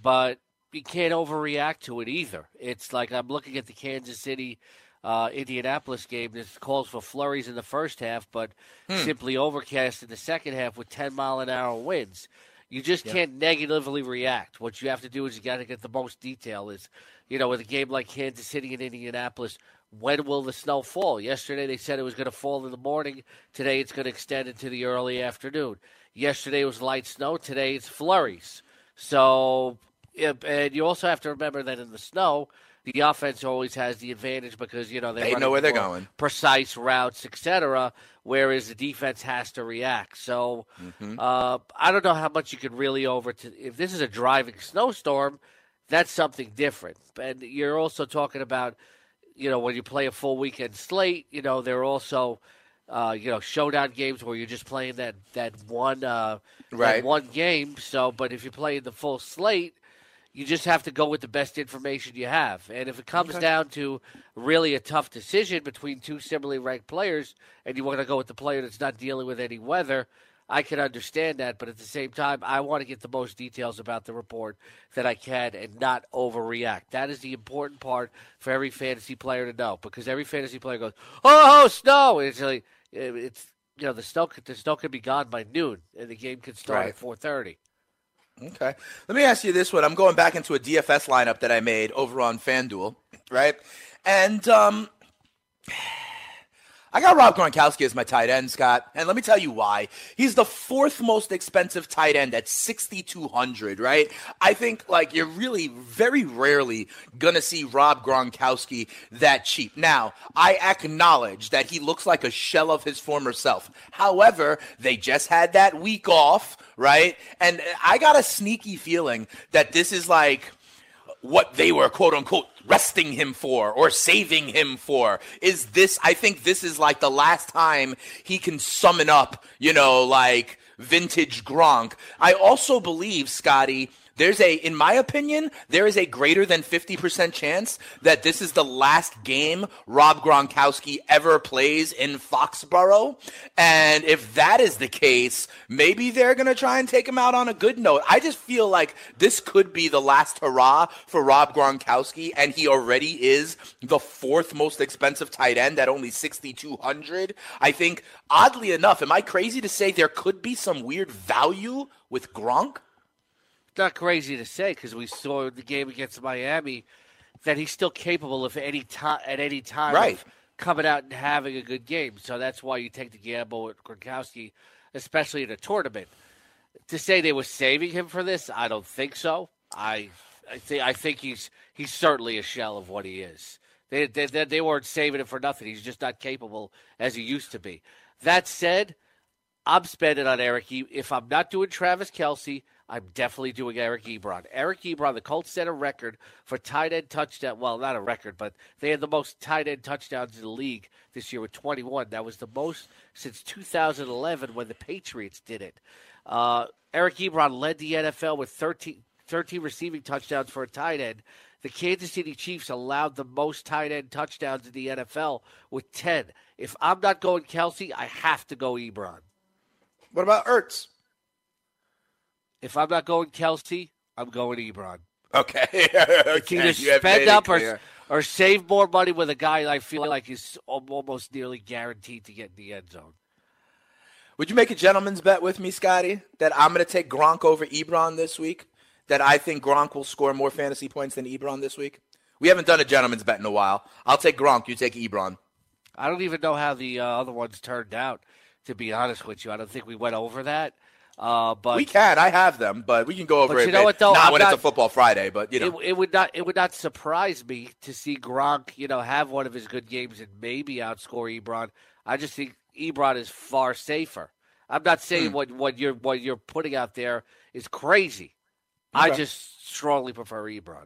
but you can't overreact to it either. It's like I'm looking at the Kansas City. Uh, Indianapolis game. This calls for flurries in the first half, but Hmm. simply overcast in the second half with 10 mile an hour winds. You just Yeah. can't negatively react. What you have to do is you got to get the most detail. Is you know with a game like Kansas City and Indianapolis, when will the snow fall? Yesterday they said it was going to fall in the morning. Today it's going to extend into the early afternoon. Yesterday was light snow. Today it's flurries. So, and you also have to remember that in the snow, the offense always has the advantage because you know they're They know where they're going. precise routes, etc. Whereas the defense has to react. So, Mm-hmm. uh, I don't know how much you could really over to if this is a driving snowstorm. That's something different. And you're also talking about, you know, when you play a full weekend slate, you know, there are also, uh, you know, showdown games where you're just playing that that one uh, that Right. one game. So, but if you're playing the full slate, you just have to go with the best information you have. And if it comes Okay. down to really a tough decision between two similarly ranked players, and you want to go with the player that's not dealing with any weather, I can understand that. But at the same time, I want to get the most details about the report that I can and not overreact. That is the important part for every fantasy player to know because every fantasy player goes, "Oh, snow!" And it's like eh, it's you know the snow the snow could be gone by noon and the game could start Right. at four thirty. Okay. Let me ask you this one. I'm going back into a DFS lineup that I made over on FanDuel, right? And um I got Rob Gronkowski as my tight end, Scott, and let me tell you why. He's the fourth most expensive tight end at 6200, right? I think like you're really very rarely going to see Rob Gronkowski that cheap. Now, I acknowledge that he looks like a shell of his former self. However, they just had that week off, right? And I got a sneaky feeling that this is like what they were quote unquote resting him for or saving him for. Is this i think this is like the last time he can summon up you know like vintage gronk. I also believe scotty there's a in my opinion there is a greater than 50% chance that this is the last game rob gronkowski ever plays in foxborough. And if that is the case maybe they're going to try and take him out on a good note. I just feel like this could be the last hurrah for rob gronkowski and he already is the fourth most expensive tight end at only 6200 i think oddly enough am i crazy to say there could be some weird value with gronk not crazy to say because we saw in the game against Miami that he's still capable of any time at any time Right. of coming out and having a good game. So that's why you take the gamble with Gronkowski, especially in a tournament. To say they were saving him for this, I don't think so. I I think I think he's he's certainly a shell of what he is. They, they they weren't saving him for nothing. He's just not capable as he used to be. That said, I'm spending on Eric. If I'm not doing Travis Kelce, I'm definitely doing Eric Ebron. Eric Ebron, the Colts set a record for tight end touchdown. Well, not a record, but they had the most tight end touchdowns in the league this year with 21. That was the most since 2011 when the Patriots did it. Uh, Eric Ebron led the NFL with 13, 13 receiving touchdowns for a tight end. The Kansas City Chiefs allowed the most tight end touchdowns in the NFL with 10. If I'm not going Kelce, I have to go Ebron. What about Ertz? If I'm not going Kelce, I'm going Ebron. Okay. *laughs* Okay. either You spend up or, or save more money with a guy I feel like is almost nearly guaranteed to get in the end zone. Would you make a gentleman's bet with me, Scotty, that I'm going to take Gronk over Ebron this week? That I think Gronk will score more fantasy points than Ebron this week? We haven't done a gentleman's bet in a while. I'll take Gronk. You take Ebron. I don't even know how the uh, other ones turned out, to be honest with you. I don't think we went over that. Uh, but we can. I have them, but we can go over But it. you know bit. what, though? Not I'm when not- it's a football Friday, but you know. it, it would not it would not surprise me to see Gronk, you know, have one of his good games and maybe outscore Ebron. I just think Ebron is far safer. I'm not saying Hmm. what, what you're what you're putting out there is crazy. I just strongly prefer Ebron.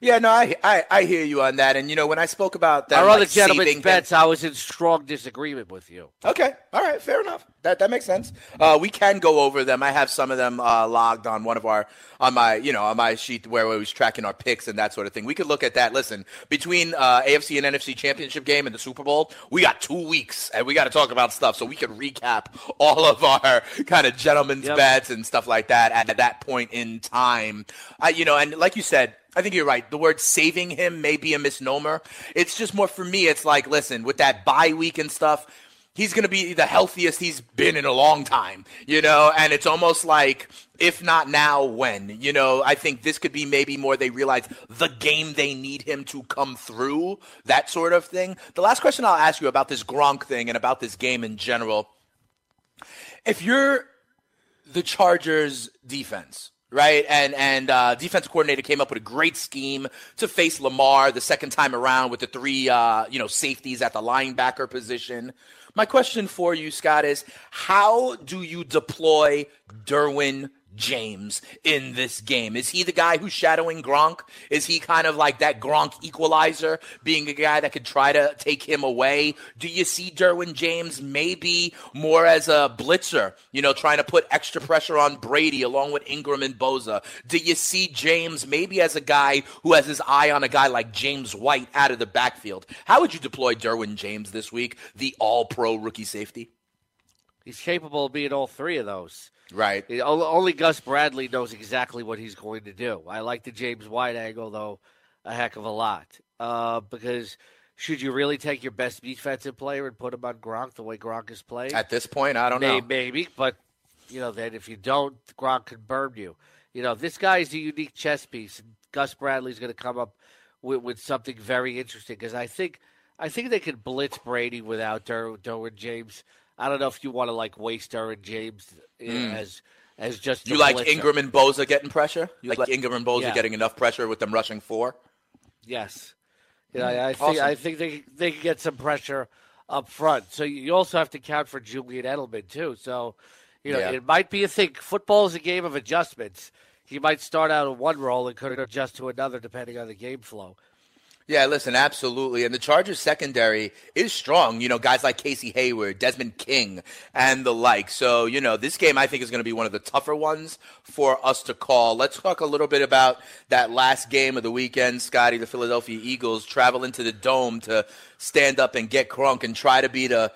yeah, no, I, I I hear you on that. And you know, when I spoke about that, Our like, other gentleman's saving him- bets, I was in strong disagreement with you. Okay, all right, fair enough. That that makes sense. Uh, we can go over them. I have some of them uh, logged on one of our on my you know on my sheet where we was tracking our picks and that sort of thing. We could look at that. Listen, between uh, AFC and NFC championship game and the Super Bowl, we got two weeks and we got to talk about stuff so we can recap all of our kind of gentlemen's Yep. bets and stuff like that at, that point in time. I, you know, and like you said. I think you're right. The word saving him may be a misnomer. It's just more for me. It's like, listen, with that bye week and stuff, he's going to be the healthiest he's been in a long time, you know? And it's almost like, if not now, when? You know, I think this could be maybe more they realize the game they need him to come through, that sort of thing. The last question I'll ask you about this Gronk thing and about this game in general. If you're the Chargers defense, right? And and uh, defense coordinator came up with a great scheme to face Lamar the second time around with the three uh, you know safeties at the linebacker position. My question for you, Scott, is how do you deploy Derwin James in this game? Is he the guy who's shadowing Gronk? Is he kind of like that Gronk equalizer, being a guy that could try to take him away? Do you see Derwin James maybe more as a blitzer, you know, trying to put extra pressure on Brady along with Ingram and Bosa? Do you see James maybe as a guy who has his eye on a guy like James White out of the backfield? How would you deploy Derwin James this week, the all pro rookie safety? He's capable of being all three of those. Right. Only Gus Bradley knows exactly what he's going to do. I like the James White angle, though, a heck of a lot. Uh, because should you really take your best defensive player and put him on Gronk the way Gronk is playing? At this point, I don't maybe, know. Maybe, but, you know, then if you don't, Gronk can burn you. You know, this guy's a unique chess piece, and Gus Bradley's going to come up with, with something very interesting because I think I think they could blitz Brady without Der- Derwin James. I don't know if you want to like waste Derwin James Mm. as as just You like blitzer. Ingram and Bosa getting pressure? You like, Ingram and Bosa Yeah. getting enough pressure with them rushing four? Yes. Yeah, I, I think I think they they can get some pressure up front. So you also have to count for Julian Edelman too. So you know Yeah. it might be a thing. Football is a game of adjustments. He might start out in one role and could adjust to another depending on the game flow. Yeah, listen, absolutely. And the Chargers secondary is strong. You know, guys like Casey Hayward, Desmond King, and the like. So, you know, this game I think is going to be one of the tougher ones for us to call. Let's talk a little bit about that last game of the weekend. Scotty, the Philadelphia Eagles travel into the dome to stand up and get crunk and try to be the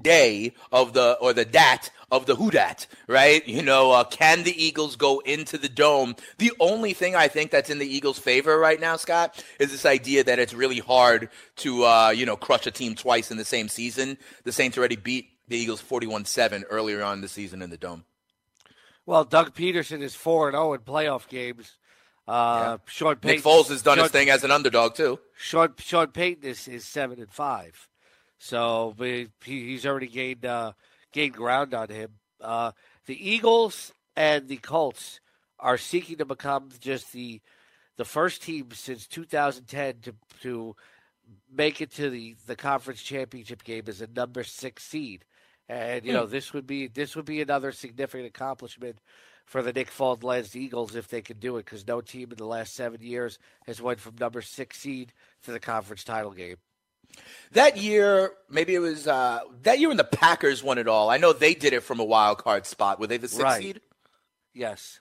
day of the or the dat of the who dat, right? You know, uh, can the Eagles go into the dome? The only thing I think that's in the Eagles' favor right now, Scott, is this idea that it's really hard to uh, you know crush a team twice in the same season. The Saints already beat the Eagles 41-7 earlier on the season in the dome. Well, Doug Pederson is four and zero in playoff games. Uh, Sean Payton, Nick Foles has done Sean, his thing as an underdog too. Sean Sean Payton is, is seven and five, so he, he's already gained uh, gained ground on him. Uh, the Eagles and the Colts are seeking to become just the the first team since 2010 to to make it to the the conference championship game as a number six seed. And you know Hmm. this would be this would be another significant accomplishment for the Nick Foles led Eagles if they could do it because no team in the last seven years has went from number six seed to the conference title game. That year, maybe it was uh, that year when the Packers won it all. I know they did it from a wild card spot. Were they the sixth Right. seed? Yes.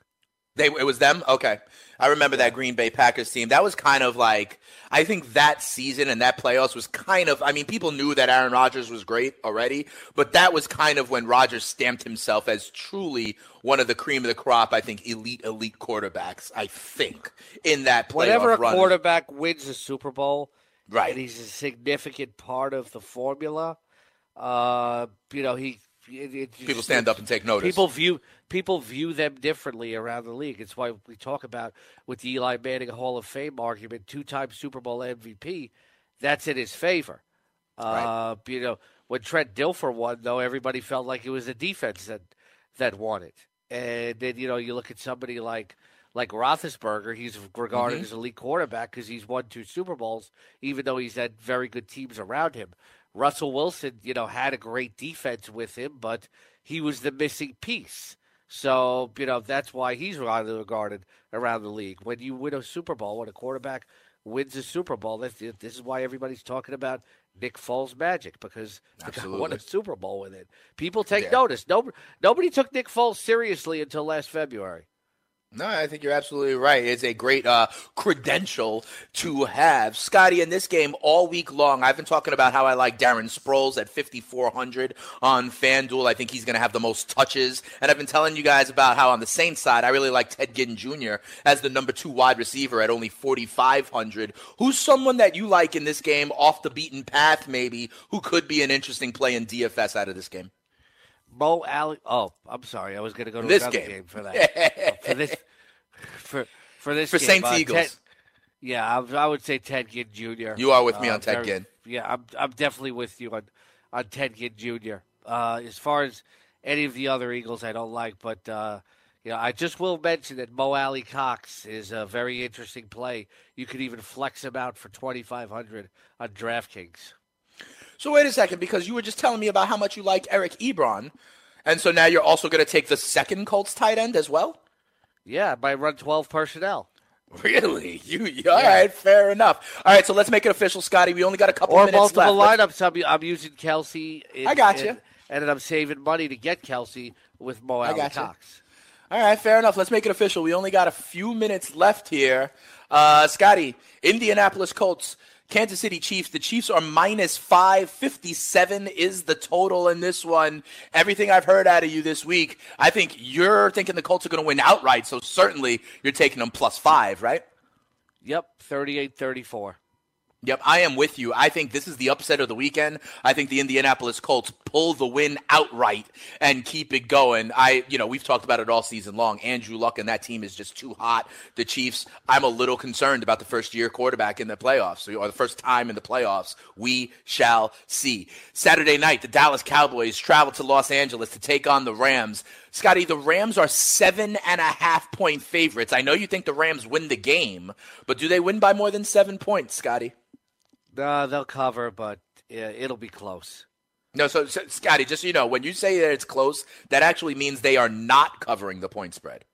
They it was them. Okay, I remember that Green Bay Packers team. That was kind of like I think that season and that playoffs was kind of. I mean, people knew that Aaron Rodgers was great already, but that was kind of when Rodgers stamped himself as truly one of the cream of the crop. I think elite elite quarterbacks. I think in that playoff Whenever a run. quarterback wins a Super Bowl, Right. and he's a significant part of the formula, uh, you know he. It, it just- People stand up and take notice. People view people view them differently around the league. It's why we talk about with the Eli Manning Hall of Fame argument, two-time Super Bowl MVP. That's in his favor. Uh, You know, when Trent Dilfer won, though, everybody felt like it was the defense that that won it. And then you know, you look at somebody like like Roethlisberger. He's regarded Mhm. as elite quarterback because he's won two Super Bowls, even though he's had very good teams around him. Russell Wilson, you know, had a great defense with him, but he was the missing piece. So, you know, that's why he's widely regarded around the league. When you win a Super Bowl, when a quarterback wins a Super Bowl, that's, this is why everybody's talking about Nick Foles' magic because *laughs* the guy won a Super Bowl with it. People take Yeah. notice. Nobody, nobody took Nick Foles seriously until last February. No, I think you're absolutely right. It's a great uh, credential to have. Scotty, in this game all week long, I've been talking about how I like Darren Sproles at 5,400 on FanDuel. I think he's going to have the most touches. And I've been telling you guys about how on the Saints side, I really like Ted Ginn Jr. as the number two wide receiver at only 4,500. Who's someone that you like in this game off the beaten path, maybe, who could be an interesting play in DFS out of this game? Mo Alie. Oh, I'm sorry. I was going to go to This another game. game, for that. *laughs* Oh, for this, for for this For game, Saints uh, Eagles. Ted- yeah, I, I would say Ted Ginn Jr. You are with me Uh, on Ted very- Ginn. Yeah, I'm I'm definitely with you on on Ted Ginn Jr. Uh, as far as any of the other Eagles, I don't like, but uh, you know, I just will mention that Mo Alie-Cox is a very interesting play. You could even flex him out for 2,500 on DraftKings. So wait a second, because you were just telling me about how much you like Eric Ebron, and so now you're also going to take the second Colts tight end as well. Yeah, might run 12 personnel. Really? You, you all right? Fair enough. All right, so let's make it official, Scotty. We only got a couple Or minutes multiple left. Lineups. I'm, I'm using Kelce. in- I got you. And then I'm saving money to get Kelce with Mo I Alley got you. All right, fair enough. Let's make it official. We only got a few minutes left here. Uh, Scotty, Indianapolis Colts, Kansas City Chiefs. The Chiefs are minus 557 is the total in this one. Everything I've heard out of you this week, I think you're thinking the Colts are going to win outright. So certainly you're taking them plus five, right? Yep, 38 34. Yep, I am with you. I think this is the upset of the weekend. I think the Indianapolis Colts pull the win outright and keep it going. I, you know, we've talked about it all season long. Andrew Luck and that team is just too hot. The Chiefs, I'm a little concerned about the first year quarterback in the playoffs or the first time in the playoffs. We shall see. Saturday night, the Dallas Cowboys travel to Los Angeles to take on the Rams. Scotty, the Rams are seven and a half point favorites. I know you think the Rams win the game, but do they win by more than seven points, Scotty? Uh, they'll cover, but it'll be close. No, so, so Scotty, just so you know, when you say that it's close, that actually means they are not covering the point spread.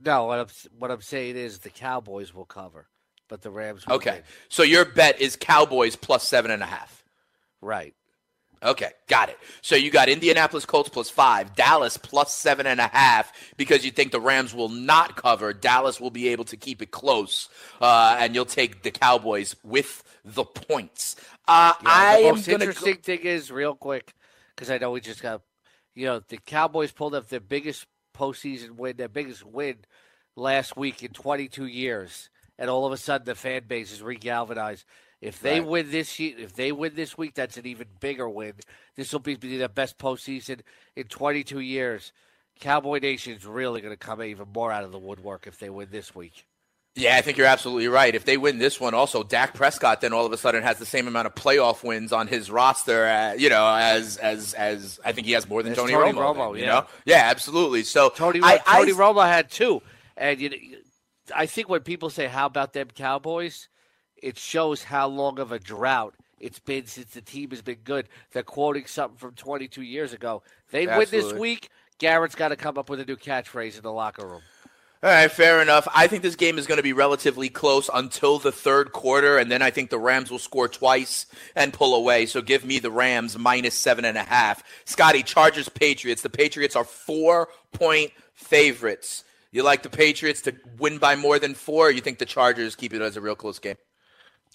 No, what I'm, what I'm saying is the Cowboys will cover, but the Rams will Okay, win. so your bet is Cowboys plus seven and a half. Right. Okay, got it. So you got Indianapolis Colts plus five, Dallas plus seven and a half because you think the Rams will not cover. Dallas will be able to keep it close, uh, and you'll take the Cowboys with the points. Uh, Yeah, I the most interesting thing is real quick because I know we just got, you know, the Cowboys pulled up their biggest postseason win, their biggest win last week in 22 years, and all of a sudden the fan base is regalvanized. If they Right. win this, ye- if they win this week, that's an even bigger win. This will be the best postseason in 22 years. Cowboy Nation's really going to come even more out of the woodwork if they win this week. Yeah, I think you're absolutely right. If they win this one, also Dak Prescott then all of a sudden has the same amount of playoff wins on his roster, uh, you know, as as as I think he has more than Tony, Tony Romo. Romo, then, you yeah. know, yeah, absolutely. So Tony I, I- Tony Romo had two, and you know, I think when people say how about them Cowboys, it shows how long of a drought it's been since the team has been good. They're quoting something from 22 years ago. They win this week. Garrett's got to come up with a new catchphrase in the locker room. All right, fair enough. I think this game is going to be relatively close until the third quarter, and then I think the Rams will score twice and pull away. So give me the Rams minus seven and a half. Scotty, Chargers, Patriots. The Patriots are four point favorites. You like the Patriots to win by more than four? Or you think the Chargers keep it as a real close game?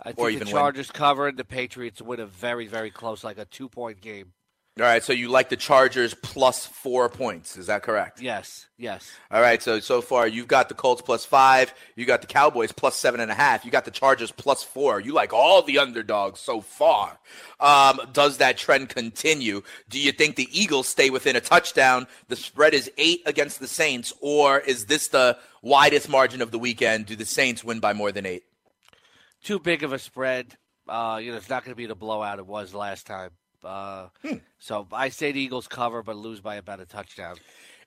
I Or think the even win. Chargers cover and the Patriots win a very, very close, like a two point game. All right, so you like the Chargers plus four points. Is that correct? Yes, yes. All right, so so far you've got the Colts plus five, you got the Cowboys plus seven and a half, you got the Chargers plus four. You like all the underdogs so far. Um, does that trend continue? Do you think the Eagles stay within a touchdown? The spread is eight against the Saints, or is this the widest margin of the weekend? Do the Saints win by more than eight? too big of a spread. Uh, you know, it's not going to be the blowout it was last time. Uh, So I say the Eagles cover, but lose by about a touchdown.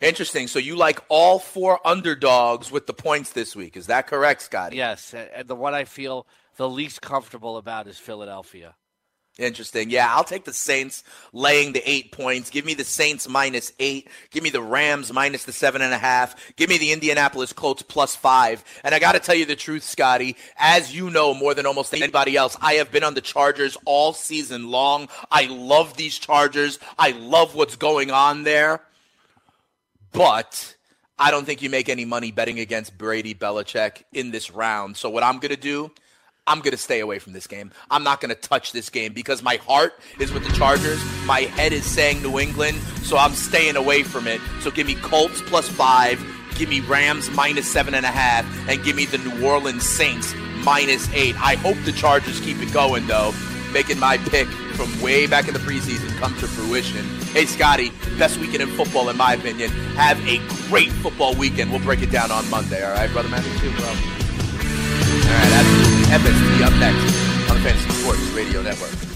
Interesting. So you like all four underdogs with the points this week? Is that correct, Scotty? Yes, and and the one I feel the least comfortable about is Philadelphia. Interesting. Yeah, I'll take the Saints laying the eight points. Give me the Saints minus eight. Give me the Rams minus the seven and a half. Give me the Indianapolis Colts plus five. And I got to tell you the truth, Scotty. As you know more than almost anybody else, I have been on the Chargers all season long. I love these Chargers. I love what's going on there. But I don't think you make any money betting against Brady Belichick in this round. So what I'm going to do, I'm going to stay away from this game. I'm not going to touch this game because my heart is with the Chargers. My head is saying New England, so I'm staying away from it. So give me Colts plus five, give me Rams minus seven and a half, and give me the New Orleans Saints minus eight. I hope the Chargers keep it going, though, making my pick from way back in the preseason come to fruition. Hey, Scotty, best weekend in football, in my opinion. Have a great football weekend. We'll break it down on Monday, all right, Brother Man? You too, bro. All right, absolutely. FST up next on the Fantasy Sports Radio Network.